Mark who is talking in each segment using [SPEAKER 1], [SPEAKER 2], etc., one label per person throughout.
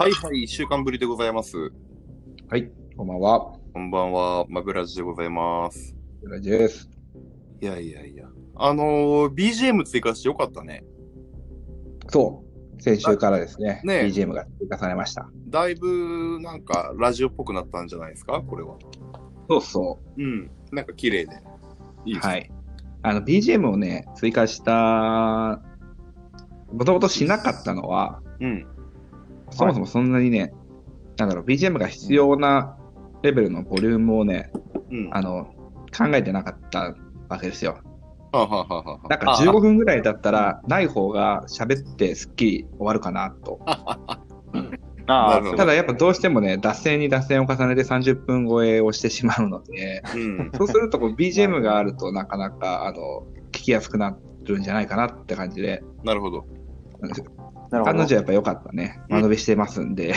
[SPEAKER 1] はいはい、一週間ぶりでございます。
[SPEAKER 2] はい、こんばんは。
[SPEAKER 1] こんばんは、マブラジでございます。
[SPEAKER 2] ブラジです。
[SPEAKER 1] いやいやいや。あのー、BGM 追加してよかったね。
[SPEAKER 2] そう、先週からですね、
[SPEAKER 1] ねえ
[SPEAKER 2] BGM が追加されました。
[SPEAKER 1] だいぶ、なんか、ラジオっぽくなったんじゃないですか？これは。
[SPEAKER 2] そうそ
[SPEAKER 1] うん。なんか綺麗で。いいで
[SPEAKER 2] う。
[SPEAKER 1] すね。
[SPEAKER 2] はい。あの、BGM をね、追加した、もともとしなかったのは、
[SPEAKER 1] うん。
[SPEAKER 2] そもそもそんなにね、なんだろう、BGM が必要なレベルのボリュームをね、
[SPEAKER 1] うん。
[SPEAKER 2] あの、考えてなかったわけですよ。
[SPEAKER 1] はははは
[SPEAKER 2] なんか15分ぐらいだったら、ない方が喋ってすっきり終わるかなと。ただやっぱどうしてもね、脱線に脱線を重ねて30分超えをしてしまうので、
[SPEAKER 1] うん。
[SPEAKER 2] そうするとこう BGM があるとなかなかあの聞きやすくなるんじゃないかなって感じで、
[SPEAKER 1] なるほど。
[SPEAKER 3] なるほど
[SPEAKER 2] 彼女は。やっぱ良かったね。
[SPEAKER 1] うん
[SPEAKER 2] 間延びしてますんで、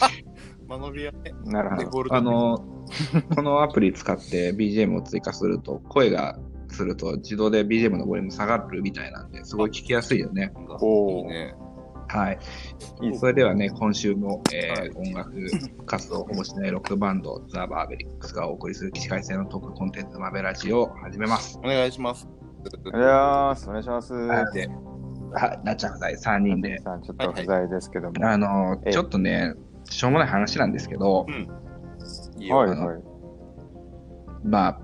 [SPEAKER 1] 間延びはね。
[SPEAKER 3] なるほど。
[SPEAKER 2] あの、このアプリ使って BGM を追加すると、声がすると自動で BGM のボリューム下がるみたいなんで、すごい聞きやすいよね。
[SPEAKER 3] おー
[SPEAKER 1] いいね。
[SPEAKER 2] はい。それではね、今週も、えー
[SPEAKER 1] はい
[SPEAKER 2] 音楽活動をほぼしないロックバンド、ザ・バーベリックスがお送りする起死回生のトークコンテンツ、マベラジを始めます。
[SPEAKER 1] お願いします。
[SPEAKER 3] お願いします。お願いします。
[SPEAKER 2] はなっちゃん夫妻3人で。
[SPEAKER 3] さん、ちょっと不在ですけども。
[SPEAKER 2] あの
[SPEAKER 3] ええ
[SPEAKER 2] ちょっとね、しょうもない話なんですけど、
[SPEAKER 1] いいよ。
[SPEAKER 2] あの
[SPEAKER 3] はいはい。
[SPEAKER 2] まあ、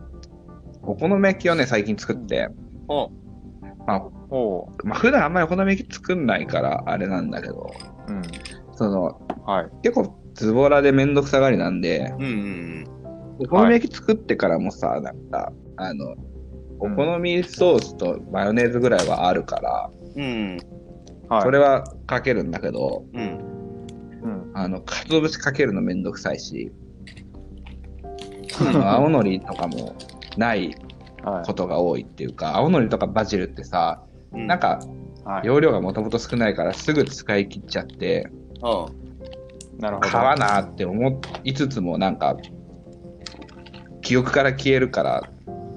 [SPEAKER 2] お好み焼きをね、最近作って、
[SPEAKER 1] お
[SPEAKER 2] まあ、
[SPEAKER 3] お
[SPEAKER 2] まあ、普段あんまりお好み焼き作んないからあれなんだけど、
[SPEAKER 3] う。うん。
[SPEAKER 2] その、
[SPEAKER 3] はい。
[SPEAKER 2] 結構ズボラでめんどくさがりなんで、
[SPEAKER 1] うんうん
[SPEAKER 2] お好み焼き作ってからもさ、なんか、あの、お好みソースとマヨネーズぐらいはあるから、
[SPEAKER 1] うん。うん。
[SPEAKER 3] はい。
[SPEAKER 2] それはかけるんだけど、
[SPEAKER 1] うん。
[SPEAKER 3] うん。
[SPEAKER 2] あの、かつお節かけるのめんどくさいし、あの青のりとかもない
[SPEAKER 3] は
[SPEAKER 2] ことが多いっていうか、青のりとかバジルってさ、
[SPEAKER 1] うん。
[SPEAKER 2] なんか、
[SPEAKER 3] い。はい。
[SPEAKER 2] 容量がもともと少ないからすぐ使い切っちゃって、
[SPEAKER 1] あ
[SPEAKER 3] なるほど。
[SPEAKER 2] 買わなって思いつつも、なんか、記憶から消えるから、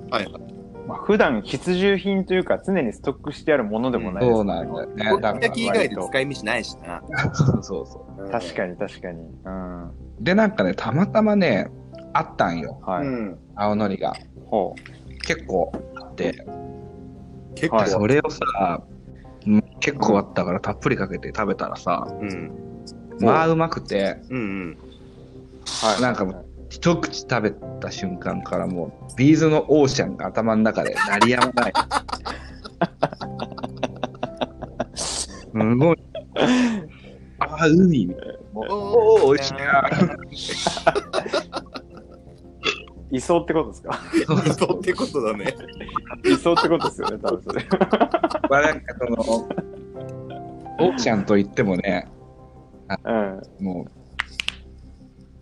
[SPEAKER 1] はい。
[SPEAKER 3] まあ、普段必需品というか、常にストックしてあるものでもないです
[SPEAKER 2] そうなんだよね。だから
[SPEAKER 1] み焼き以外で使い道ないしな。
[SPEAKER 2] そうそうそ
[SPEAKER 3] 確かに確かに。うん。
[SPEAKER 2] う。で、なんかね、たまたまね、あったんよ、
[SPEAKER 3] はい。
[SPEAKER 1] ん。
[SPEAKER 2] 青のりが。
[SPEAKER 3] ほ
[SPEAKER 2] 結構あって、
[SPEAKER 1] 結構。
[SPEAKER 3] はい
[SPEAKER 2] それをさ、うん結構あったからたっぷりかけて食べたらさ、
[SPEAKER 1] うん。
[SPEAKER 2] まあうまくて、
[SPEAKER 1] うんうん。
[SPEAKER 3] う。はい。
[SPEAKER 2] なんかもう一口食べた瞬間からもう、ビーズのオーシャンが頭の中で鳴りやまない。すごい。ああ、海みたいな。もうおお、美味しいな。
[SPEAKER 3] いそうってことですか？
[SPEAKER 1] そうってことだね。
[SPEAKER 3] いそうってことですよね、多分それ。
[SPEAKER 2] まあなんかその、オーシャンといってもね、
[SPEAKER 3] うん。
[SPEAKER 2] もう、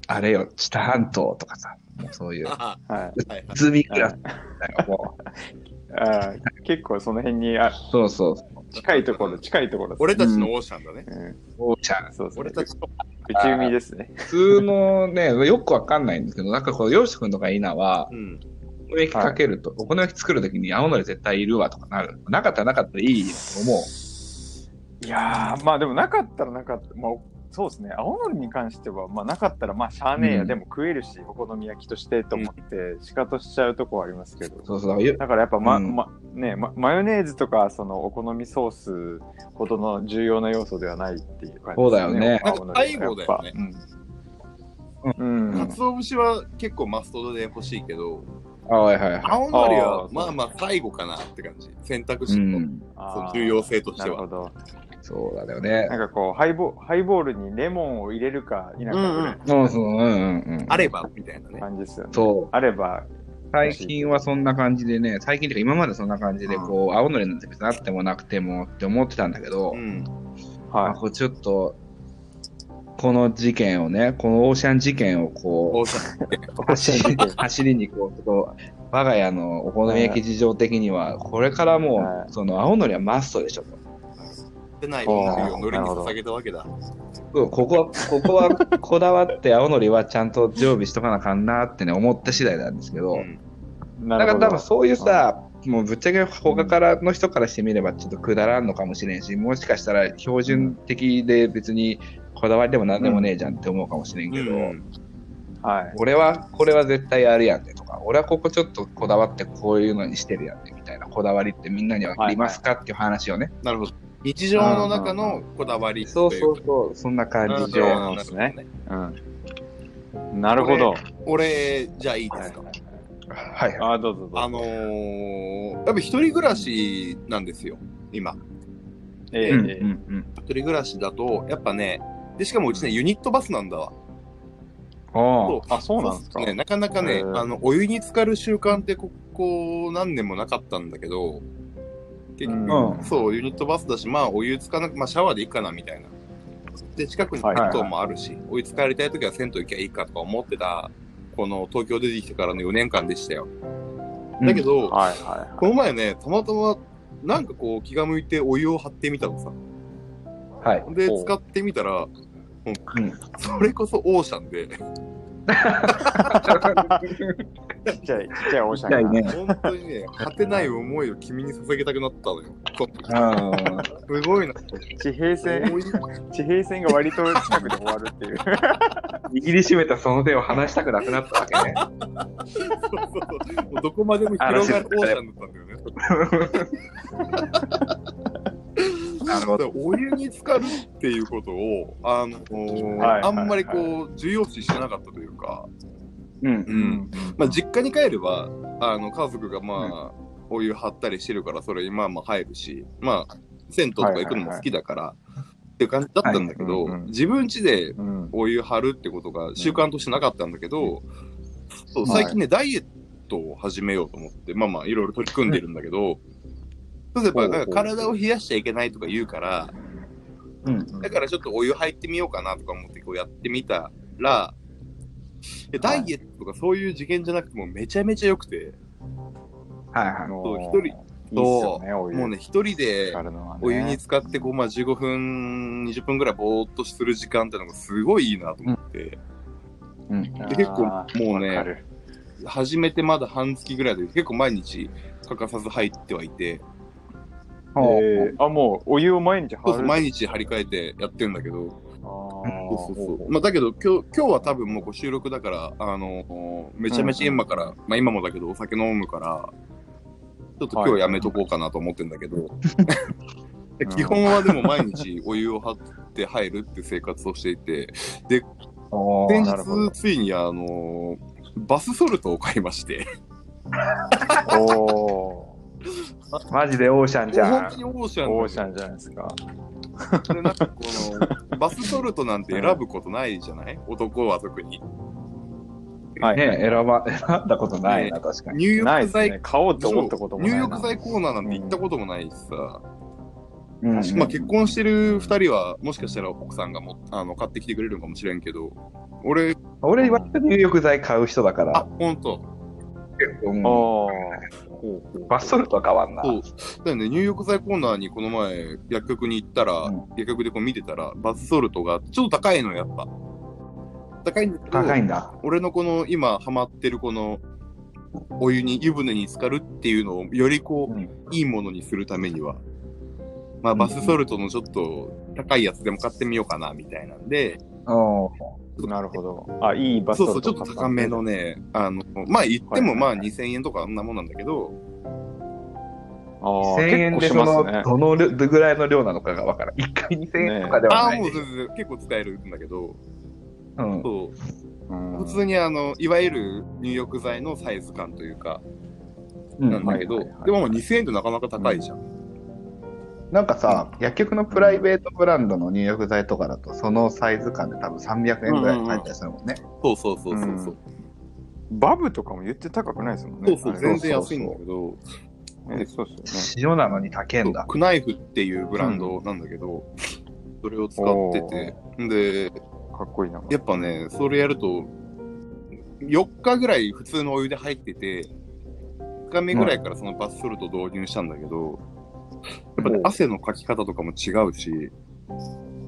[SPEAKER 2] あれよ、知多半島とかさ、もうそういう、
[SPEAKER 1] あ
[SPEAKER 3] はい。
[SPEAKER 1] はいはい。
[SPEAKER 2] ズミクラス。
[SPEAKER 3] あー結構その辺にあ
[SPEAKER 2] そうそう、
[SPEAKER 3] 近いところ、近いところ
[SPEAKER 1] 俺たちのオーシャンだね。
[SPEAKER 3] うん、
[SPEAKER 2] オーシャン。
[SPEAKER 3] そうそう。
[SPEAKER 1] 俺たちの。
[SPEAKER 3] 内海ですね。
[SPEAKER 2] 普通のね、よくわかんないんですけど、なんかこう、ヨシ君とかイナは
[SPEAKER 1] う、ん。
[SPEAKER 2] お好み焼きかけると、お好み焼き作るときに青のり絶対いるわとかなる。なかったらなかったらいいと思う。
[SPEAKER 3] いやー、まあでもなかったらなかった。まあ、そうですね。青のりに関しては、まあなかったら、まあしゃあねえや、
[SPEAKER 2] うん
[SPEAKER 3] でも食えるし、お好み焼きとしてと思って、仕方しちゃうとこはありますけど。
[SPEAKER 2] そうそう。よ
[SPEAKER 3] だからやっぱ、ま
[SPEAKER 2] うん
[SPEAKER 3] まねま、マヨネーズとかそのお好みソースほどの重要な要素ではないっていう感じです、
[SPEAKER 2] そうだよね
[SPEAKER 3] 青のりはやっぱ
[SPEAKER 1] なんか最後だよね
[SPEAKER 3] うん。うん。
[SPEAKER 1] かつお節は結構マストで欲しいけど、
[SPEAKER 2] あはいはいはい。
[SPEAKER 1] 青のりはまあまあ最後かなって感じ。選択
[SPEAKER 2] う
[SPEAKER 1] 肢の
[SPEAKER 2] ん。
[SPEAKER 1] その重要性としては。
[SPEAKER 3] なるほど。
[SPEAKER 2] そうだよね
[SPEAKER 3] な。んかこうハイボ、ハイボールにレモンを入れるか否かぐらい
[SPEAKER 2] そうそう、うんうんうん。
[SPEAKER 1] あればみたいなね
[SPEAKER 3] の。感じですよね。
[SPEAKER 2] そう。
[SPEAKER 3] あれば、
[SPEAKER 2] 最近はそんな感じでね、最近というか今までそんな感じで、こう、青のりなんて別にあってもなくてもって思ってたんだけど、
[SPEAKER 1] うん。
[SPEAKER 2] まあ
[SPEAKER 3] は
[SPEAKER 2] こうちょっと、この事件をね、このオーシャン事件をこ
[SPEAKER 1] オーシャンって。
[SPEAKER 3] い。
[SPEAKER 2] 走り、走りにこう、ちょっと我が家のお好み焼き事情的には、これからも
[SPEAKER 3] は
[SPEAKER 2] う、その青のりはマストでしょと。
[SPEAKER 1] ってない思いを海苔に捧げたわけだ。
[SPEAKER 2] ここは、ここはこだわって青のりはちゃんと常備しとかなあかんなってね、思った次第なんですけど、
[SPEAKER 1] うん
[SPEAKER 2] だから多分そういうさ、もうぶっちゃけ他からの人からしてみればちょっとくだらんのかもしれんし、もしかしたら標準的で別にこだわりでもなんでもねえじゃんって思うかもしれんけど、
[SPEAKER 1] うん
[SPEAKER 3] はい。
[SPEAKER 2] 俺はこれは絶対あるやんねとか、俺はここちょっとこだわってこういうのにしてるやんねみたいなこだわりってみんなにはありますかっていう話をね。
[SPEAKER 1] なるほど。日常の中のこだわりとい
[SPEAKER 2] そうそうそう、そんな感じで。
[SPEAKER 3] そう
[SPEAKER 1] あー
[SPEAKER 3] ですね
[SPEAKER 1] なる
[SPEAKER 3] うん。なるほど。
[SPEAKER 1] 俺、じゃあいいですか？
[SPEAKER 2] はい。
[SPEAKER 3] あーどうぞどうぞ。
[SPEAKER 1] あのー、やっぱ一人暮らしなんですよ、今。
[SPEAKER 2] うん
[SPEAKER 3] ええええ
[SPEAKER 2] うん
[SPEAKER 1] 一人暮らしだと、やっぱね、で、しかもうちね、ユニットバスなんだわ。
[SPEAKER 2] お
[SPEAKER 3] あ、そうなんですか？
[SPEAKER 1] ね、なかなかねあの、お湯に浸かる習慣ってここ何年もなかったんだけど、結局、
[SPEAKER 2] うん
[SPEAKER 1] そう、ユニットバスだし、まあ、お湯浸かなく、まあ、シャワーでいいかな、みたいな。で、近くに銭湯もあるし、お湯浸かりたいときは銭湯行きゃいいかとか思ってた、この東京出てきてからの4年間でしたよ。だけど、この前ね、たまたま、なんかこう、気が向いてお湯を張ってみたのさ。
[SPEAKER 2] はい。
[SPEAKER 1] で、使ってみたら、
[SPEAKER 2] うん。
[SPEAKER 1] それこそオーシャンで、
[SPEAKER 3] はい。ちっちゃい、ちっちゃいオーシャンが。
[SPEAKER 2] 痛いね。
[SPEAKER 1] 本当にね、果てない思いを君に捧げたくなったのよ。こ
[SPEAKER 2] うん。
[SPEAKER 1] すごいな。
[SPEAKER 3] 地平線、地平線が割と近くで終わるっていう。
[SPEAKER 2] 握りしめたその手を離したくなくなったわけね。
[SPEAKER 1] そうそうそうもうどこまでも広がるオーシャンだったんだよね。
[SPEAKER 2] なるほど。
[SPEAKER 1] お湯に浸かるっていうことを、あのー
[SPEAKER 3] はい
[SPEAKER 1] あんまりこう、重要視してなかったというか、
[SPEAKER 2] うん。
[SPEAKER 1] うん。まあ、実家に帰れば、あの、家族がまあ、お湯張ったりしてるから、それにまあまあ入るし、まあ、銭湯とか行くのも好きだから、っていう感じだったんだけど、
[SPEAKER 3] はいうんうん
[SPEAKER 1] 自分家で
[SPEAKER 3] うん。
[SPEAKER 1] お湯張るってことが習慣としてなかったんだけど、そう
[SPEAKER 2] はい
[SPEAKER 1] 最近ね、ダイエットを始めようと思って、まあまあ、いろいろ取り組んでるんだけど、そうやっぱなんか体を冷やしちゃいけないとか言うから、
[SPEAKER 2] うん。
[SPEAKER 1] だからちょっとお湯入ってみようかなとか思ってこうやってみたら、いやダイエットとかそういう次元じゃなくてもめちゃめちゃ良くて、
[SPEAKER 2] はいはい。
[SPEAKER 1] そう一人
[SPEAKER 3] いいっすよね。
[SPEAKER 1] もうね、一人でお湯に浸かってこう、まあ、15分、20分ぐらいぼーっとする時間ってのがすごいいいなと思って、
[SPEAKER 2] うん。
[SPEAKER 1] で結構もうね始めてまだ半月ぐらいで結構毎日欠かさず入ってはいて、
[SPEAKER 3] えーあ、もうお湯を毎日
[SPEAKER 1] そうそう
[SPEAKER 3] 張る。
[SPEAKER 1] 毎日張り替えてやってるんだけど、
[SPEAKER 3] あ
[SPEAKER 1] そうそうそう。まあ、だけど今日、今日は多分もうこう収録だから、あのめちゃめちゃ今から、まあ今もだけどお酒飲むから、ちょっと今日やめとこうかなと思ってんだけど、で 基本はでも毎日お湯を張って入るって生活をしていて、
[SPEAKER 2] おー
[SPEAKER 1] 先日ついにあのバスソルトを買いまして、
[SPEAKER 3] お
[SPEAKER 2] マジでオーシャンじゃん。
[SPEAKER 1] 本当。にオーシャ
[SPEAKER 3] ー、
[SPEAKER 1] ン
[SPEAKER 3] オーシャンじゃないですか。
[SPEAKER 1] でなんかこの バスソルトなんて選ぶことないじゃない？男は特に。
[SPEAKER 3] はい。
[SPEAKER 2] ね選ば、選んだことないな、確かに。
[SPEAKER 1] 入浴剤、
[SPEAKER 3] ないですね。買おうって思ったこともないな。
[SPEAKER 1] 入浴剤コーナーなんて行ったこともないしさ、
[SPEAKER 2] うん
[SPEAKER 3] 確かに
[SPEAKER 1] まあ結婚してる二人はもしかしたら奥さんがもあの買ってきてくれるのかもしれんけど、俺、
[SPEAKER 2] 俺、割と入浴剤買う人だか
[SPEAKER 1] あ
[SPEAKER 2] ら、、
[SPEAKER 1] ほんと。
[SPEAKER 2] 結構
[SPEAKER 3] うほう
[SPEAKER 2] うバスソルトは変わんな。
[SPEAKER 1] そう。だよね、入浴剤コーナーにこの前、薬局に行ったら、
[SPEAKER 2] うん
[SPEAKER 1] 薬局でこう見てたら、バスソルトがちょっと高いの、やっぱ。高いんだけど、
[SPEAKER 2] 高いんだ。
[SPEAKER 1] 俺のこの今ハマってるこの、お湯に、湯船に浸かるっていうのをよりこう、
[SPEAKER 2] うん
[SPEAKER 1] いいものにするためには、まあバスソルトのちょっと高いやつでも買ってみようかな、みたいなんで、
[SPEAKER 2] おー
[SPEAKER 3] なるほど。あ、いいバス
[SPEAKER 1] そうそう、ちょっと高めのね、あの、まあ言ってもまあ
[SPEAKER 3] はいはいはい
[SPEAKER 1] 2000円とかあんなもんなんだけど、
[SPEAKER 3] あー
[SPEAKER 2] 1000円で
[SPEAKER 3] 結
[SPEAKER 2] その、
[SPEAKER 3] 構しますね。
[SPEAKER 2] どのぐらいの量なのかがわからん。1回2000円とかでは
[SPEAKER 1] ああ、
[SPEAKER 2] ないね。
[SPEAKER 1] もう全然結構使えるんだけど、
[SPEAKER 2] うん。
[SPEAKER 1] そう、
[SPEAKER 3] うん
[SPEAKER 1] 普通にあの、いわゆる入浴剤のサイズ感というか、
[SPEAKER 2] うん
[SPEAKER 1] なんだけど、
[SPEAKER 3] はいはいはい
[SPEAKER 1] でもまあ2000円ってなかなか高いじゃん。
[SPEAKER 2] なんかさ、薬局のプライベートブランドの入浴剤とかだと、そのサイズ感で多分300円ぐらい入ったりするもんね。
[SPEAKER 1] そうそうそうそうそう。
[SPEAKER 3] バブとかも言って高くないですもんね。
[SPEAKER 1] そうそう、全然安いんだけど、
[SPEAKER 3] ねそうです
[SPEAKER 2] 塩なのに高えんだ。
[SPEAKER 1] クナイフっていうブランドなんだけど、それを使ってて、で、
[SPEAKER 3] よね。かっこいいな。
[SPEAKER 1] やっぱね、それやると、4日ぐらい普通のお湯で入ってて、2日目ぐらいからそのバスソルト導入したんだけど、やっぱね汗のかき方とかも違うし、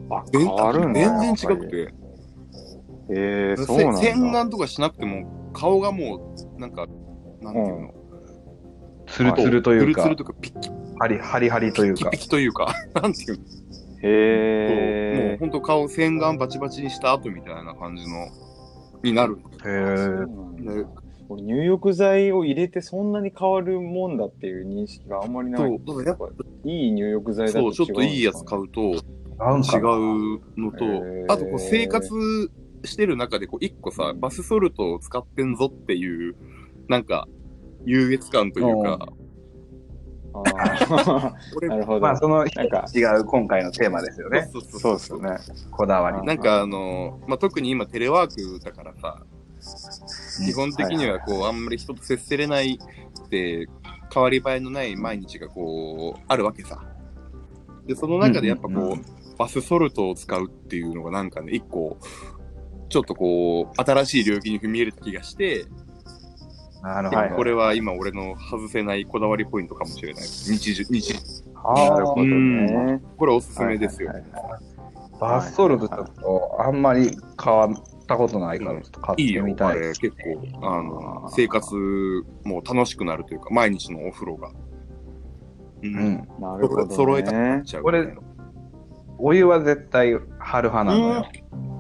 [SPEAKER 3] あ、
[SPEAKER 1] 全
[SPEAKER 3] 変わるんだ
[SPEAKER 1] 全然違く。て、
[SPEAKER 3] えー、そう
[SPEAKER 1] せ
[SPEAKER 3] なんだ。
[SPEAKER 1] 洗顔とかしなくても、顔がもう、なんか、なんていうの、
[SPEAKER 2] ツルツルというか
[SPEAKER 1] ツルツル、とかピッキ
[SPEAKER 2] ハリハリハリというか
[SPEAKER 1] ピ。キというか、なんていうの、
[SPEAKER 3] へへ
[SPEAKER 1] ほんと顔洗顔バチバチにした後みたいな感じの、になる。
[SPEAKER 2] へ
[SPEAKER 3] ー
[SPEAKER 1] ね
[SPEAKER 3] 俺入浴剤を入れてそんなに変わるもんだっていう認識があんまりな
[SPEAKER 1] そ、
[SPEAKER 3] いう
[SPEAKER 1] だからやっぱ、
[SPEAKER 3] いい入浴剤だと
[SPEAKER 1] そう、ちょっといいやつ買
[SPEAKER 3] う
[SPEAKER 1] うと、違うのとあとこう生活してる中でこう一個さ、バスソルトを使ってんぞっていう、なんか、優越感というか、
[SPEAKER 3] あ なるほど。
[SPEAKER 2] まあその
[SPEAKER 3] なんか。
[SPEAKER 2] 違う今回のテーマですよね。
[SPEAKER 1] そうそう
[SPEAKER 3] そうですよね。
[SPEAKER 2] こだわり。
[SPEAKER 1] なんかあの、まあ、特に今テレワークだからさ、基本的にはこう、あんまり人と接せれないって、変わり映えのない毎日がこう、あるわけさ。で、その中でやっぱこう、
[SPEAKER 2] うんうんうん
[SPEAKER 1] バスソルトを使うっていうのがなんかね、一個、ちょっとこう、新しい領域に踏み入れた気がして、
[SPEAKER 2] なるほど。
[SPEAKER 3] はい
[SPEAKER 1] これは今俺の外せないこだわりポイントかもしれない。日常、日
[SPEAKER 2] あ
[SPEAKER 3] なるほど
[SPEAKER 2] ー
[SPEAKER 3] ね。
[SPEAKER 1] これおすすめですよ。
[SPEAKER 3] はいはいはい
[SPEAKER 2] バスソルトとあんまり変わったことないから、ちょっと買って
[SPEAKER 1] いいよ
[SPEAKER 2] み、たい。
[SPEAKER 1] あれ結構、あの、生活も楽しくなるというか、毎日のお風呂が。う
[SPEAKER 2] う。ん。
[SPEAKER 3] なるほど、ね。
[SPEAKER 1] 揃えたくなっちゃう。
[SPEAKER 2] これお湯は絶対張る派なのよ。うん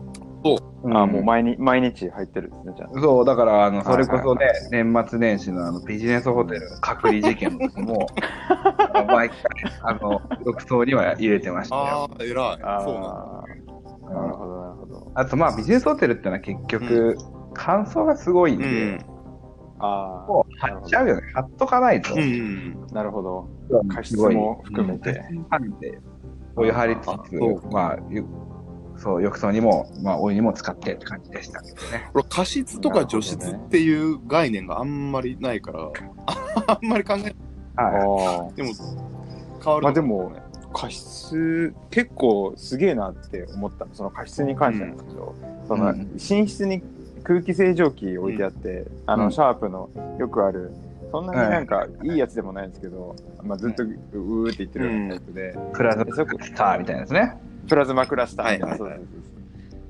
[SPEAKER 3] あもう毎日、毎日入ってるんですね、じゃあ。
[SPEAKER 2] そう、だから、あの、それこそ
[SPEAKER 3] は
[SPEAKER 2] ね、年末年始のあのビジネスホテル隔離事件の時も、毎回、あの、浴槽には入れてました
[SPEAKER 1] あ
[SPEAKER 2] よ。
[SPEAKER 1] あ、偉い。そうなんだ。
[SPEAKER 3] なるほど、なるほど。
[SPEAKER 2] あと、まあ、ビジネスホテルってのは結局、乾燥がすごいんで、
[SPEAKER 1] うん。
[SPEAKER 3] あ
[SPEAKER 2] もう貼っちゃうよね。貼っとかないと。
[SPEAKER 3] なるほど。加湿も含めて。
[SPEAKER 2] お湯張りつ
[SPEAKER 1] あ
[SPEAKER 2] つまあ、ゆそう、浴槽にも、まあ、お湯にも使ってって感じでしたけどね。
[SPEAKER 1] 加湿とか除湿っていう概念があんまりないから、あんまり考え
[SPEAKER 3] あ
[SPEAKER 2] は
[SPEAKER 3] あ。
[SPEAKER 1] ても変わる。
[SPEAKER 3] まあでも、加湿、結構すげえなって思ったの。その加湿に関してなんですけど、その
[SPEAKER 2] うん。
[SPEAKER 3] 寝室に空気清浄機置いてあって、あの、
[SPEAKER 2] うん。
[SPEAKER 3] シャープのよくある、そんなになんかいいやつでもないんですけど、まあずっとううーって言ってるタイプで、
[SPEAKER 2] い。プラズ
[SPEAKER 3] でそこ
[SPEAKER 2] マスターみたいなやつね。
[SPEAKER 3] プラズマクラスターみたいな、そうそうそ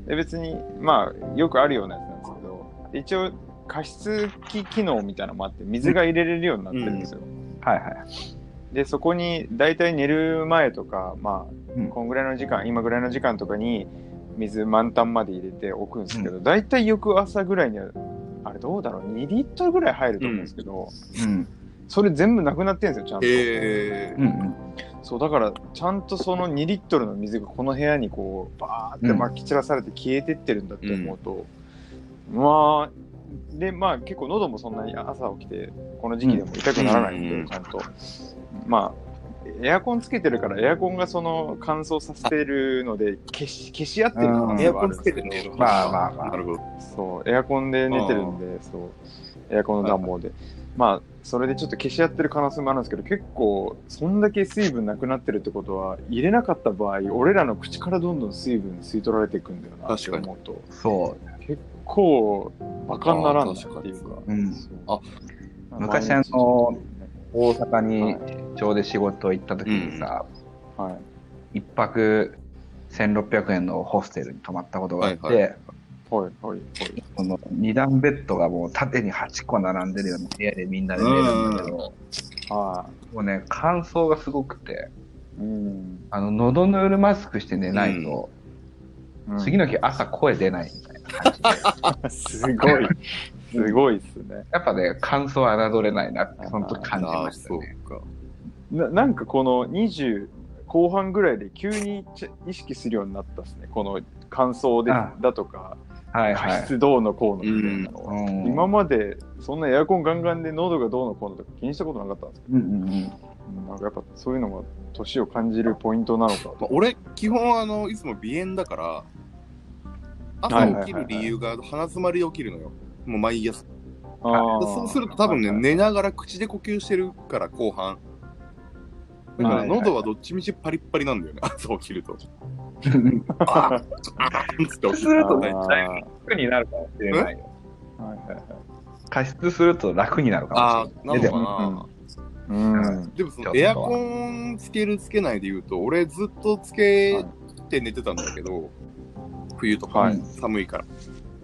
[SPEAKER 3] う。で別に、まあ、よくあるようなやつなんですけど、一応、加湿器機能みたいなのもあって、水が入れれるようになってるんですよ。
[SPEAKER 2] はいはい。
[SPEAKER 3] で、そこに、大体寝る前とか、まあ、
[SPEAKER 2] うん。
[SPEAKER 3] こんぐらいの時間、今ぐらいの時間とかに、水満タンまで入れておくんですけど、大体翌朝ぐらいには、あれどうだろう、2リットルぐらい入ると思うんですけど、
[SPEAKER 2] うん。
[SPEAKER 3] それ全部なくなってるんですよ、ちゃんと。そう、だから、ちゃんとその2リットルの水がこの部屋にこう、バーってまき散らされて消えてってるんだって思うと、まあ、で、まあ結構喉もそんなに朝起きて、この時期でも痛くならないんで、
[SPEAKER 1] うん。
[SPEAKER 3] ちゃんと。まあ、エアコンつけてるから、エアコンがその乾燥させてるので、消し、消し合ってる可能
[SPEAKER 1] エ
[SPEAKER 3] 性
[SPEAKER 1] アコンつけ
[SPEAKER 3] はあるんですけど。
[SPEAKER 1] て寝る
[SPEAKER 2] まあまあまあ。
[SPEAKER 1] なるほど。
[SPEAKER 3] そう、エアコンで寝てるんで、そう、エアコンの暖房で。まあ、それでちょっと消し合ってる可能性もあるんですけど、結構、そんだけ水分なくなってるってことは、入れなかった場合、俺らの口からどんどん水分吸い取られていくんだよなって思うと、
[SPEAKER 2] そう。
[SPEAKER 3] 結構、バカにならんなっていうか。
[SPEAKER 2] う。ん
[SPEAKER 1] あ
[SPEAKER 2] 昔あの、大阪にちょうど仕事行った時にさ、
[SPEAKER 3] はい。
[SPEAKER 2] 一泊1600円のホステルに泊まったことがあって、
[SPEAKER 1] はいはい
[SPEAKER 3] はい、はい、はい。
[SPEAKER 2] その二段ベッドがもう縦に8個並んでるような部屋でみんなで寝るんだけど、
[SPEAKER 3] は
[SPEAKER 2] もうね、乾燥がすごくて、
[SPEAKER 3] い。うん。
[SPEAKER 2] あの、喉ヌールマスクして寝ないと、
[SPEAKER 3] うん
[SPEAKER 2] 次の日朝声出ないみたいな感じで、
[SPEAKER 3] すごい、すごいっすね。
[SPEAKER 2] やっぱね、乾燥は侮れないなって、本当感じましたね。
[SPEAKER 1] か。
[SPEAKER 3] ななんかこの20後半ぐらいで急にち意識するようになったですね。この乾燥で
[SPEAKER 2] あ
[SPEAKER 3] だとか、加
[SPEAKER 2] はいはい。
[SPEAKER 3] 湿どうのこうのみたいなのは。
[SPEAKER 2] うん
[SPEAKER 3] 今までそんなエアコンガンガンで喉がどうのこうのとか気にしたことなかったんですけ
[SPEAKER 2] うんうんうん。
[SPEAKER 3] ど、うんなんかやっぱそういうのが年を感じるポイントなのか
[SPEAKER 1] まあ、俺、基本、あの、いつも鼻炎だから、朝起きる理由が鼻詰まりで起きるのよ。もう毎朝。そうすると多分ね、
[SPEAKER 3] はいはい
[SPEAKER 1] 寝ながら口で呼吸してるから、後半。だから喉はどっちみちパリッパリなんだよね、朝起きると。あーあ
[SPEAKER 2] すると
[SPEAKER 1] ね
[SPEAKER 2] 楽になるかもしれないよ。
[SPEAKER 3] はいはいはい
[SPEAKER 2] 加湿すると楽になるか
[SPEAKER 1] あ
[SPEAKER 2] もしれない。
[SPEAKER 3] うん。
[SPEAKER 1] でもそのエアコンつけるつけないで言うと、俺ずっとつけて寝てたんだけど、冬とか、
[SPEAKER 3] はい
[SPEAKER 1] 寒いから。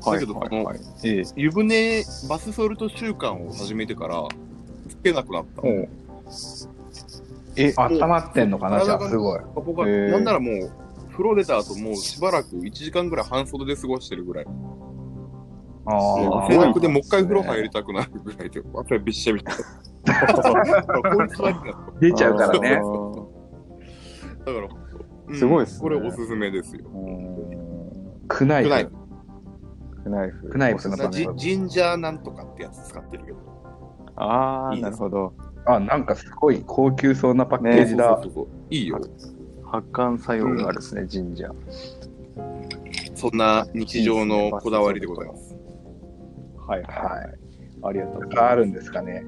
[SPEAKER 3] はい
[SPEAKER 1] だけど
[SPEAKER 3] はいはい。ええ。
[SPEAKER 1] 湯船、バスソルト習慣を始めてから、つけなくなったの。
[SPEAKER 3] え、
[SPEAKER 2] 温まってんのかな、じゃあ、すごい。
[SPEAKER 1] ここが、
[SPEAKER 3] へー
[SPEAKER 1] なんならもう、風呂出た後もうしばらく1時間ぐらい半袖で過ごしてるぐらい。
[SPEAKER 2] あ
[SPEAKER 1] 汗だくでもう一回風呂入りたくなるぐらいで、汗びっしゃびしゃ。
[SPEAKER 2] 出ちゃうからね。
[SPEAKER 1] だから、うん
[SPEAKER 3] すごいっすね
[SPEAKER 1] これおすすめですよ。
[SPEAKER 2] クナイフ
[SPEAKER 1] フ。
[SPEAKER 3] クナイフ。
[SPEAKER 2] クナイフ
[SPEAKER 1] ジジンジャーなんとかってやつ使ってるけど。
[SPEAKER 3] ああ、なるほど。
[SPEAKER 2] あ、なんかすごい高級そうなパッケージだ。
[SPEAKER 1] そうそうそういいよ。
[SPEAKER 3] 発汗作用があるですね、神社。
[SPEAKER 1] そんな日常のこだわりでございます。
[SPEAKER 3] はい
[SPEAKER 2] は
[SPEAKER 3] ありがとうございます。
[SPEAKER 2] あるんですかね。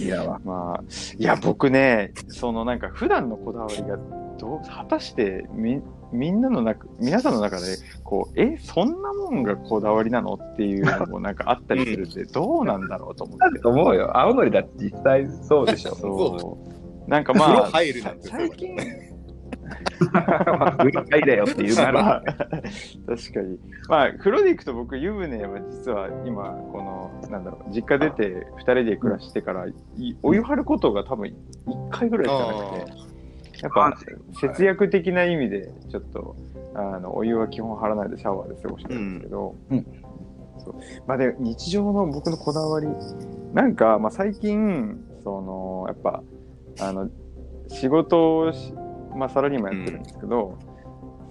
[SPEAKER 2] いやは。
[SPEAKER 3] まあ、いや、僕ね、そのなんか普段のこだわりが、どう、果たしてみ、みんなの中、皆さんの中で、こう、え、そんなもんがこだわりなのっていうのも なんかあったりするんで、どうなんだろうと思って
[SPEAKER 2] ある。と思うよ。青のりだって実際そうでしょ。
[SPEAKER 3] そう。なんかまあ、
[SPEAKER 1] 入るなんて
[SPEAKER 3] 最近、
[SPEAKER 2] グリーンいだよって言うな
[SPEAKER 3] ま
[SPEAKER 2] ら。
[SPEAKER 3] あ、確かに。まあ、風呂で行くと僕、湯船は実は今、この、なんだろう、実家出て2人で暮らしてから、いお湯張ることが多分1回ぐらいしかなくて、やっぱ節約的な意味で、ちょっと、あの、お湯は基本張らないでシャワーで過ごしてるんですけど、
[SPEAKER 2] うん。うん。
[SPEAKER 3] そう。まあで、日常の僕のこだわり、なんか、まあ最近、その、やっぱ、あの、仕事をし、まあサラリーマンやってるんですけど、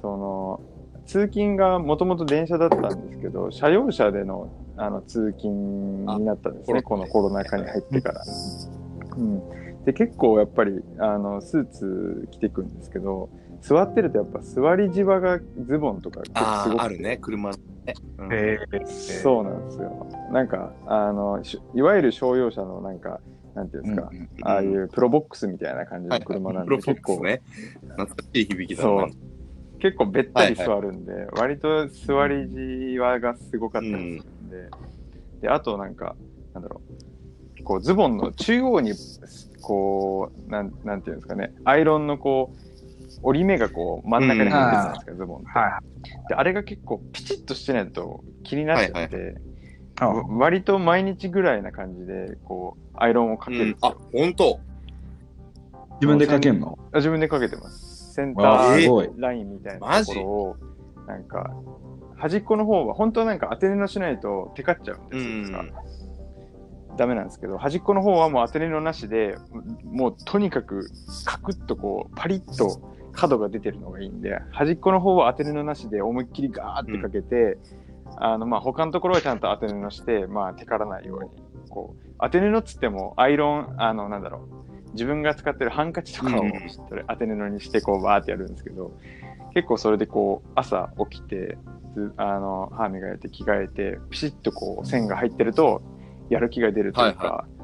[SPEAKER 3] その、通勤がもともと電車だったんですけど、車用車でのあの通勤になったんですね、
[SPEAKER 1] あ
[SPEAKER 3] このコロナ禍に入ってから。うん、で結構やっぱりあのスーツ着ていくんですけど、座ってるとやっぱ座りじわがズボンとか
[SPEAKER 1] ああ、
[SPEAKER 3] すごく
[SPEAKER 1] あるね、車ね。うん。
[SPEAKER 2] へ
[SPEAKER 3] そうなんですよ。なんか、あの、しいわゆる商用車のなんか、なんていうんですか、ああいうプロボックスみたいな感じの車なんで、
[SPEAKER 1] プロフォッ
[SPEAKER 3] 結構、
[SPEAKER 1] クスね。懐かしい響きだな。
[SPEAKER 3] そう。結構べったり座るんで、割と座りじわがすごかったりするんで、で、あとなんか、なんだろう、こうズボンの中央に、こう、なんなんていうんですかね、アイロンのこう、折り目がこう真ん中に入ってるじゃないですか、ズボンって。
[SPEAKER 2] は
[SPEAKER 3] で、あれが結構ピチッとしてないと気になっちゃって、
[SPEAKER 2] い。
[SPEAKER 3] わ割と毎日ぐらいな感じで、こう、アイロンをかけるんです
[SPEAKER 1] あ
[SPEAKER 3] よ。、
[SPEAKER 1] 本当
[SPEAKER 2] 自分でかけんの？
[SPEAKER 3] あ自分でかけてます。センター。ラインみたいなところを、なんか、端っこの方は、本当はなんか当て布しないとテカっちゃうんですよ。ダメなんですけど、端っこの方はもう当て布なしで、もうとにかくカクッとこう、パリッと角が出てるのがいいんで、端っこの方は当て布なしで思いっきりガーってかけて、あの、まあ、他のところはちゃんと当て布して、まあ、テカらないように、こう、当て布っつっても、アイロン、あの、なんだろう、自分が使ってるハンカチとかを当て布にして、こう、バーってやるんですけど、結構それでこう、朝起きて、ずあの、歯磨いて着替えて、ピシッとこう、線が入ってると、やる気が出るというか、
[SPEAKER 1] はい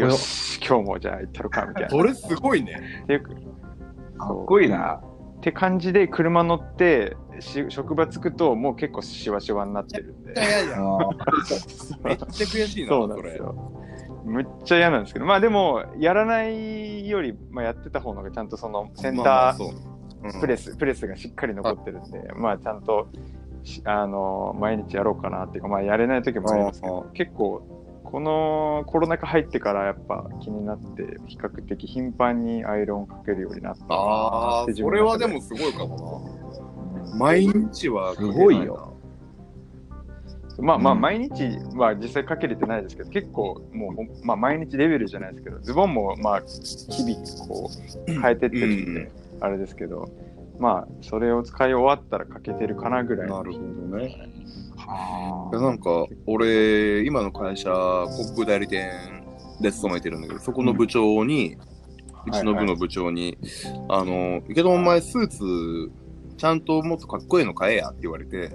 [SPEAKER 3] よし、今日もじゃあ行ったろか、みたいな。
[SPEAKER 1] それすごいね。
[SPEAKER 3] っていう
[SPEAKER 2] かっこいいな。
[SPEAKER 3] って感じで車乗ってし職場着くともう結構シワシワになってるんで。
[SPEAKER 1] いやいや、
[SPEAKER 2] あ
[SPEAKER 1] めっちゃ悔しいな、
[SPEAKER 3] そうなんですよ。むっちゃ嫌なんですけど。まあでもやらないより、まあ、やってた方のがちゃんとそのセンタープレス、プレスがしっかり残ってるんで。まあちゃんとしあの毎日やろうかなっていうかまあやれない時もありますけど結構このコロナ禍入ってからやっぱ気になって比較的頻繁にアイロンかけるようになった
[SPEAKER 1] ああ、それはでもすごいかもな。毎日は
[SPEAKER 2] すごいよ。
[SPEAKER 3] まあまあ
[SPEAKER 2] うん
[SPEAKER 3] 毎日は実際かけれてないですけど、結構もうまあ毎日レベルじゃないですけど、ズボンもまあ日々こう変えてってるんで、あれですけど、まあそれを使い終わったらかけてるかなぐらいの
[SPEAKER 1] なるほどね。なんか、俺、今の会社、航空代理店で勤めてるんだけど、そこの部長に、うちの部の部長に、あの、池田お前スーツ、ちゃんともっとかっこいいの買えやって言われて、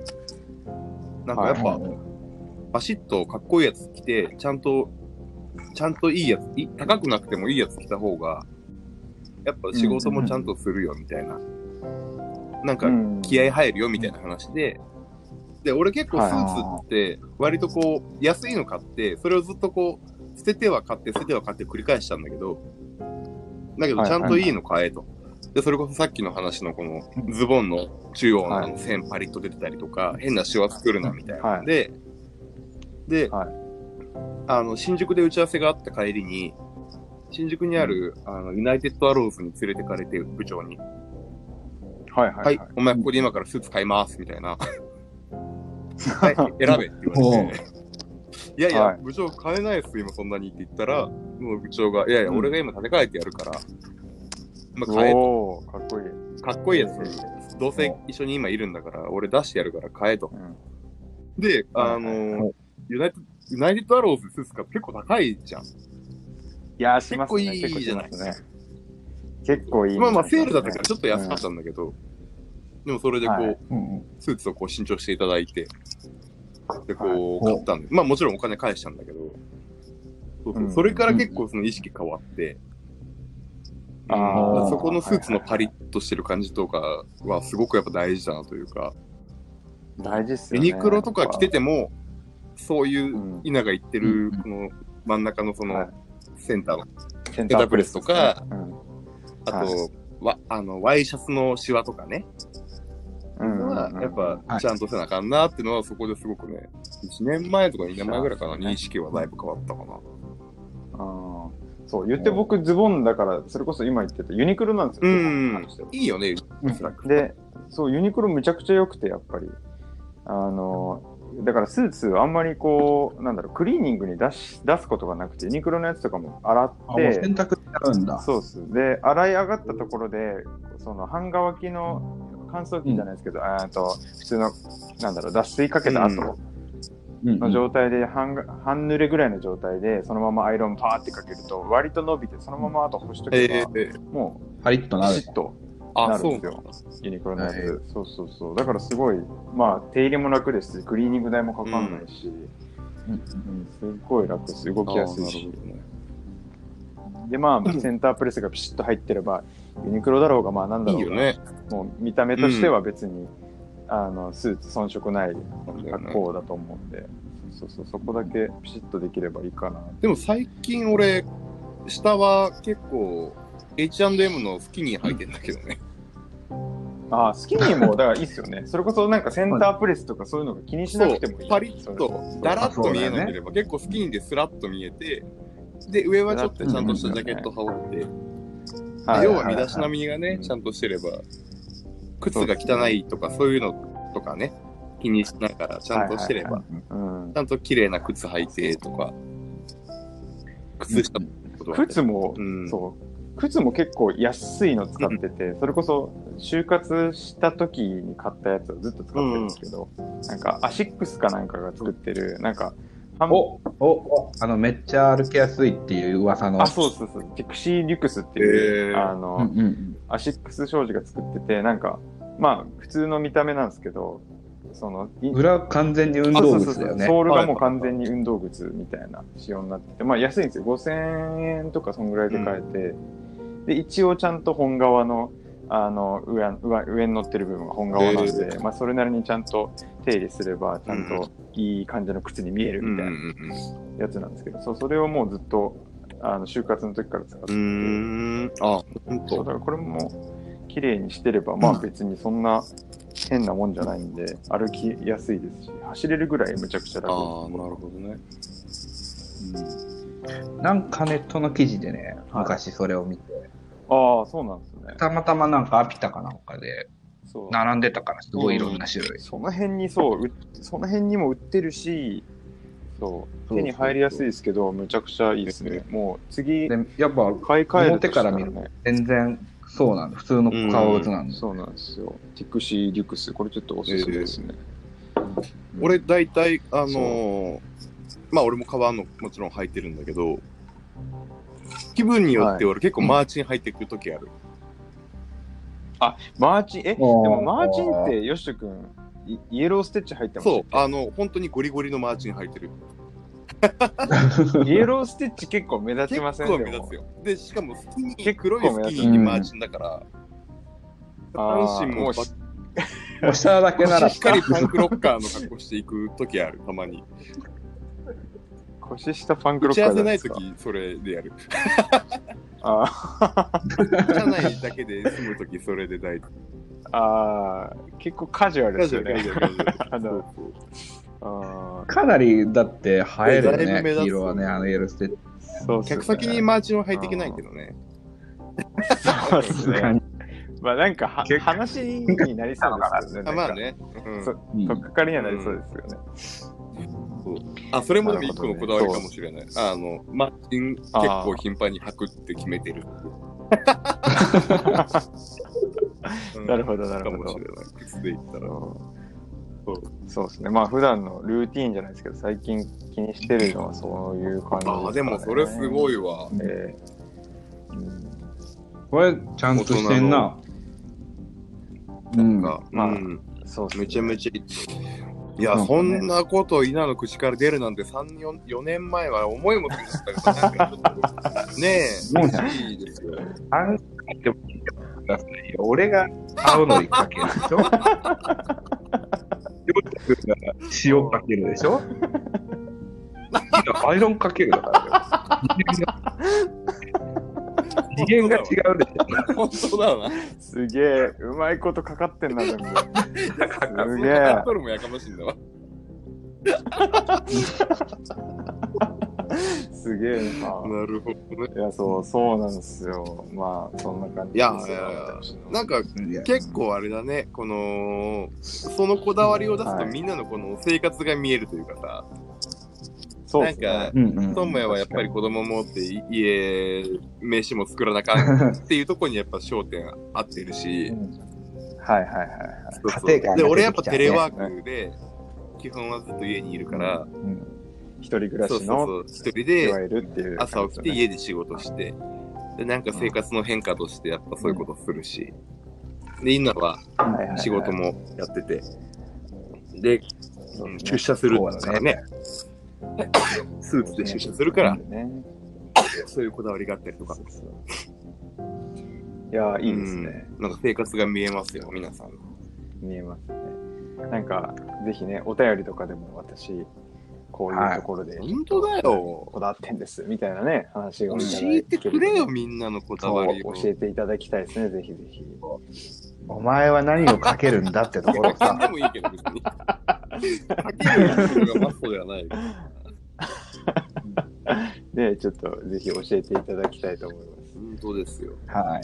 [SPEAKER 1] なんかやっぱ、
[SPEAKER 2] はい。
[SPEAKER 1] バシッとかっこいいやつ着て、ちゃんと、ちゃんといいやつ、い高くなくてもいいやつ着た方が、やっぱ仕事もちゃんとするよみたいな。なんか、
[SPEAKER 3] うん。
[SPEAKER 1] 気合入るよみたいな話で、で、俺結構スーツって、割とこう、安いの買って、それをずっとこう、捨てては買って、捨てては買って繰り返したんだけど、だけどちゃんといいの買えと。で、それこそさっきの話のこのズボンの中央の線パリッと出てたりとか、変なシワ作るなみたいな。で、で、
[SPEAKER 3] はい
[SPEAKER 1] あの、新宿で打ち合わせがあった帰りに、新宿にある、あの、ユナイテッドアローズに連れてかれて、部長に。
[SPEAKER 3] はいはい、
[SPEAKER 1] はい、お前ここで今からスーツ買います、みたいな。はい、選べって言われて。いやいや、
[SPEAKER 3] はい
[SPEAKER 1] 部長買えないです、今そんなにって言ったら、もう部長が、いやいや、
[SPEAKER 2] うん
[SPEAKER 1] 俺が今立て替えてやるから、まあ、買えと。
[SPEAKER 3] かっこいい。
[SPEAKER 1] かっこいいやつ、どうせ一緒に今いるんだから、俺出してやるから買えと。
[SPEAKER 3] うん
[SPEAKER 1] で、あの、ユナイテッド、ユナイテッドアローズスーツが結構高いじゃん。
[SPEAKER 3] いやー、しますね。
[SPEAKER 1] 結構いいじゃない
[SPEAKER 3] 結構しますね。結構いい、
[SPEAKER 1] まあまあ、セールだったからちょっと安かったんだけど、でもそれでこう、
[SPEAKER 3] はい。
[SPEAKER 2] うんうん。
[SPEAKER 1] スーツをこう新調していただいて、で、こう、
[SPEAKER 2] はい。
[SPEAKER 1] 買ったんで、まあもちろんお金返したんだけど、そうそう
[SPEAKER 3] うん。
[SPEAKER 1] それから結構その意識変わって、
[SPEAKER 3] あ
[SPEAKER 2] ー
[SPEAKER 1] うん。そこのスーツのパリッとしてる感じとかはすごくやっぱ大事だなというか、
[SPEAKER 3] 大事っすよね。
[SPEAKER 1] ユニクロとか着てても、そういう
[SPEAKER 3] うん。
[SPEAKER 1] 稲が言ってる
[SPEAKER 2] うん、
[SPEAKER 1] この真ん中のそ
[SPEAKER 3] はい。
[SPEAKER 1] のセンターの、
[SPEAKER 3] セン
[SPEAKER 1] タープレスとか
[SPEAKER 3] うん。
[SPEAKER 1] あと、
[SPEAKER 3] は
[SPEAKER 1] わあの、ワイシャツのシワとかね、
[SPEAKER 3] うん
[SPEAKER 1] はやっ
[SPEAKER 2] はい
[SPEAKER 1] ぱちゃんとせなあかんなっていうのはそこですごくね、1年前とか2年前ぐらいかな、認識はだいぶ変わったかな。
[SPEAKER 3] あーそう、言って僕ズボンだから、それこそ今言ってたユニクロなんですよ。
[SPEAKER 1] いいよね、
[SPEAKER 2] うん
[SPEAKER 1] スラック。
[SPEAKER 3] で、そう、ユニクロむちゃくちゃ良くて、やっぱり。あの、だからスーツあんまりこう、なんだろう、クリーニングに出し出すことがなくて、ユニクロのやつとかも洗っ
[SPEAKER 2] あ、もう
[SPEAKER 3] て、
[SPEAKER 2] 洗濯しちゃうんだ。
[SPEAKER 3] そうっす。で、洗い上がったところで、その半乾きの乾燥機じゃないですけど、あーと普通の、なんだろう、脱水かけた後
[SPEAKER 2] うん。うん
[SPEAKER 3] の状態で半が、半濡れぐらいの状態で、そのままアイロンパーってかけると、割と伸びて、そのままあと干しと
[SPEAKER 1] え
[SPEAKER 3] けば、
[SPEAKER 1] ー、
[SPEAKER 3] も
[SPEAKER 2] パリッと
[SPEAKER 3] う、
[SPEAKER 2] なる。
[SPEAKER 3] ピシ。ッと
[SPEAKER 1] あ、
[SPEAKER 3] なるんですよ。ユニクロのやつ、
[SPEAKER 2] はい。
[SPEAKER 3] そうそうそう。だからすごい、まあ、手入れも楽ですし、クリーニング代もかかんないし、
[SPEAKER 2] うん
[SPEAKER 3] うんすっごい楽です。動きやすいし。で、まあ、センタープレスがピシッと入ってれば、ユニクロだろうが、まあ、なんだろが、
[SPEAKER 1] いういよね。
[SPEAKER 3] もう見た目としては別に、あのスーツ遜色ない格好だと思うんで、そうそうそこだけピシッとできればいいかな。
[SPEAKER 1] でも最近俺、下は結構 H&M のスキニー履いてんだけどね。
[SPEAKER 3] ああ、スキニーも、だからいいっすよね。それこそなんかセンタープレスとかそういうのが気にしなくてもいい。
[SPEAKER 1] パリッと、だらっと見えなけ
[SPEAKER 2] あ
[SPEAKER 1] れば、結構スキニーでスラッと見えて、で、上はちょっとちゃんとしたジャケット羽織って、
[SPEAKER 3] はい
[SPEAKER 1] 要は身だしなみがね、
[SPEAKER 3] うん。
[SPEAKER 1] ちゃんとしてれば、靴が汚いとかそういうのとかね、気にしながらちゃんとしてれば、ちゃんと綺麗な靴履いてとか、靴下
[SPEAKER 3] 靴も、
[SPEAKER 1] うん。
[SPEAKER 3] そう。靴も結構安いの使ってて、それこそ就活した時に買ったやつをずっと使ってるんですけど、なんかアシックスかなんかが作ってる、なんか、半
[SPEAKER 2] おおおあの、めっちゃ歩きやすいっていう噂の。
[SPEAKER 3] あ、そうそうそう、ピクシーリュクスっていう、
[SPEAKER 1] へー
[SPEAKER 3] あの、
[SPEAKER 2] うんうんうん。
[SPEAKER 3] アシックス商事が作ってて、なんか、まあ、普通の見た目なんですけど、その、い
[SPEAKER 2] 裏完全に運動靴だよね。
[SPEAKER 3] ソールがもう完全に運動靴みたいな仕様になってて、まあ安いんですよ。5000円とかそんぐらいで買えて、で、一応ちゃんと本革の、あの、上、上上に乗ってる部分が本革なんで、
[SPEAKER 1] へ
[SPEAKER 3] まあそれなりにちゃんと手入れすれば、ちゃんといい感じの靴に見えるみたいなやつなんですけど、そう、それをもうずっと、あの、就活の時から使ってて、
[SPEAKER 1] うーん。あ、ほんと。
[SPEAKER 3] そうだからこれも綺麗にしてれば、まあ別にそんな変なもんじゃないんで、歩きやすいですし、走れるぐらいむちゃくちゃ楽
[SPEAKER 1] ああ、なるほどね。
[SPEAKER 2] なんかネットの記事でね、
[SPEAKER 3] はい
[SPEAKER 2] 昔それを見て、
[SPEAKER 3] ああ、そうなんですね。
[SPEAKER 2] たまたまなんかアピタかなんかで並んでたから、すごいいろんな種類。
[SPEAKER 3] その辺にそう、うその辺にも売ってるし、そう、手に入りやすいですけど、むちゃくちゃいいですね。もう次、
[SPEAKER 2] で、やっぱ
[SPEAKER 3] 買い替えると
[SPEAKER 2] 表から見ると全然そうなんだ。普通の革靴なんだ。
[SPEAKER 3] そうなんですよ。ティクシーリュクス、これちょっとおすすめですね。
[SPEAKER 1] 俺、大体、あのーまあ俺も革のもちろん履いてるんだけど、気分によって俺結構マーチン履いてくるときある。
[SPEAKER 3] あ、マーチン、え、でもマーチンって、よしとくん、イイエローステッチ入ってます
[SPEAKER 1] そう、あの、本当にゴリゴリのマーチン履いてる。
[SPEAKER 3] イエローステッチ結構目立ちません？
[SPEAKER 1] 結構
[SPEAKER 3] でも
[SPEAKER 1] 目立つよ。で、しかもスキニー、
[SPEAKER 3] 結構
[SPEAKER 1] 黒いスキニーにマーチンだから、
[SPEAKER 3] あー
[SPEAKER 1] 阪神も
[SPEAKER 3] もう
[SPEAKER 1] ば
[SPEAKER 2] もう下だけなら
[SPEAKER 1] しっかりパンクロッカーの格好していくときある、たまに。
[SPEAKER 3] 腰下パンクロッ
[SPEAKER 1] 打ち合わせない
[SPEAKER 3] カーじゃないですか。
[SPEAKER 1] とき、それでやる。
[SPEAKER 3] あ
[SPEAKER 1] 社 内だけで済むとき、それで大
[SPEAKER 3] あー、結構カジュアルですよね。あの
[SPEAKER 1] そう
[SPEAKER 3] あ
[SPEAKER 2] かなりだって映えるよね、色はね、あのイエステ
[SPEAKER 3] そうね
[SPEAKER 1] 客先にマーチンは履いていけないけどね。
[SPEAKER 3] そうっすね。まあなんかは話になりそうですよね。
[SPEAKER 1] あまあね。うん
[SPEAKER 3] とっかかりにはなりそうですよね。
[SPEAKER 1] あ、それもでも一個のこだわりかもしれない。あの、マッチン結構頻繁に履くって決めてる。うん
[SPEAKER 3] なるほどなるほど
[SPEAKER 1] かもしれない。靴で言ったら。
[SPEAKER 3] そうですね。まあ普段のルーティーンじゃないですけど、最近気にしてるのはそういう感じですか、ね。
[SPEAKER 1] ああ、でもそれすご
[SPEAKER 3] い。
[SPEAKER 1] いわ。
[SPEAKER 3] えーうん
[SPEAKER 2] これ、ちゃんとしてんな。うん。
[SPEAKER 1] が、
[SPEAKER 3] まあ
[SPEAKER 1] うん、
[SPEAKER 3] そうね
[SPEAKER 1] めちゃめちゃいい。いや、そ
[SPEAKER 2] ね
[SPEAKER 1] んなこと稲の口から出るなんて3、4, 4年前は思いもつかなかったから、なんかちょっとねえ、
[SPEAKER 2] そうなん
[SPEAKER 1] 嬉しいですよ。
[SPEAKER 2] あんでも聞いてくださいよ。俺が青のりかけるでしょ塩かけるでしょ アイロンかけるだからよ。次元が違うでしょ。
[SPEAKER 1] 本当だわな。
[SPEAKER 3] すげえ、うまいことかかってんな、全部。すげえ
[SPEAKER 1] カ。ットルもやかましいんだわ。
[SPEAKER 3] すげえな。
[SPEAKER 1] なるほどね。
[SPEAKER 3] いや、そう、そうなんですよ。まあ、そんな感じ
[SPEAKER 1] いや
[SPEAKER 3] ですよ
[SPEAKER 1] いやいやなんか結構あれだね、この、そのこだわりを出すと
[SPEAKER 3] はい
[SPEAKER 1] みんなのこの生活が見えるというかさ、
[SPEAKER 3] そうです
[SPEAKER 1] なん
[SPEAKER 3] ね。
[SPEAKER 2] うんうん。
[SPEAKER 1] トモヤはやっぱり子供持ってい家、飯も作らなあかん っていうところにやっぱ焦点合ってるし、
[SPEAKER 3] はいはいはいはい。
[SPEAKER 1] そうそう。で、俺やっぱテレワークで、基本はずっと家にいるから、
[SPEAKER 3] うん一人暮ら
[SPEAKER 1] そう
[SPEAKER 3] しの、
[SPEAKER 1] そうそう、一人で朝起きて家で仕事して、で、なんか生活の変化としてやっぱそういうことするし、で、今は
[SPEAKER 3] はいはいはい。
[SPEAKER 1] 仕事もやってて、で、うん出社するからね、スーツで出社するから、
[SPEAKER 3] ね。
[SPEAKER 1] そういうこだわりがあったりとか
[SPEAKER 3] いや、いいですね。
[SPEAKER 1] うんなんか生活が見えますよ、皆さん。
[SPEAKER 3] 見えますね。なんか、ぜひね、お便りとかでも私、こういうところで、
[SPEAKER 1] 本当だよ。
[SPEAKER 3] こだわってんです、みたいなね、話を
[SPEAKER 1] 教えてくれよ、
[SPEAKER 3] み
[SPEAKER 1] みんなのこだわりを。
[SPEAKER 3] 教えていただきたいですね、ぜひぜひ。
[SPEAKER 2] お前は何をかけるんだってところ
[SPEAKER 1] 何で
[SPEAKER 2] さ。
[SPEAKER 1] もいいけど、別に。がマストではない。
[SPEAKER 3] で、ちょっとぜひ教えていただきたいと思います。
[SPEAKER 1] 本当ですよ。
[SPEAKER 2] はい。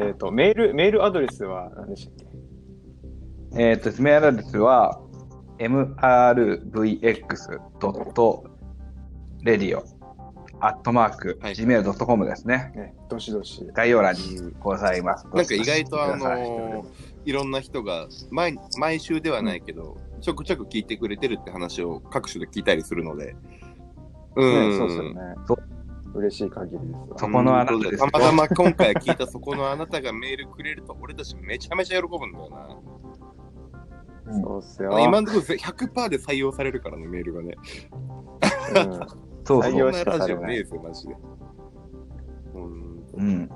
[SPEAKER 3] えっ、と、メール、メールアドレスは何でしたっけ？
[SPEAKER 2] えっ、と、メールアドレスは、mrvx.radio アットマーク、
[SPEAKER 1] はい
[SPEAKER 2] gmail.com ですね。
[SPEAKER 3] ね、どしどし。
[SPEAKER 2] 概要欄にございます。
[SPEAKER 1] なんか意外とあのいろんな人が毎毎週ではないけど、ちょくちょく聞いてくれてるって話を各種で聞いたりするので。うん。
[SPEAKER 3] ね、そうですよね
[SPEAKER 2] そ。
[SPEAKER 3] 嬉しい限りですわ。
[SPEAKER 2] そこのあなたですよ
[SPEAKER 1] たまたま今回聞いたそこのあなたがメールくれると、俺たちめちゃめちゃ喜ぶんだよな。
[SPEAKER 3] そうっすよ。
[SPEAKER 1] 今のところ100%で採用されるからね、メールがね。
[SPEAKER 3] うん
[SPEAKER 2] そうそう
[SPEAKER 3] 採用。
[SPEAKER 1] そんなラジオねえですよ、マジで。うん。
[SPEAKER 2] うん。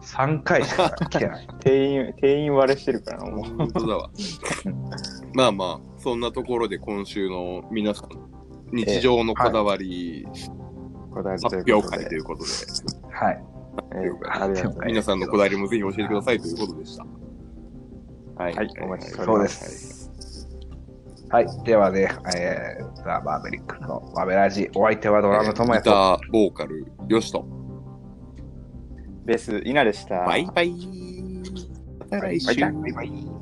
[SPEAKER 2] 3回しか来てない。
[SPEAKER 3] 定員、定員割れしてるからな、もう。
[SPEAKER 1] 本当だわ。まあまあ、そんなところで今週の皆さん、日常のこだわり発表会ということで、
[SPEAKER 2] はい。
[SPEAKER 3] えーありがとうございます。
[SPEAKER 1] 皆さんのこだわりもぜひ教えてくださいということでした。はい
[SPEAKER 3] はい、お待ちしており
[SPEAKER 2] そうで
[SPEAKER 3] ます。
[SPEAKER 2] す。はい。ではね、えー、ザ・マーベリックのマベラジ、お相手はドラムともやと。
[SPEAKER 1] ギター、ボーカル、よしと。
[SPEAKER 3] ベース、稲でした。
[SPEAKER 1] バイバイ。また来週。
[SPEAKER 2] バイバイ。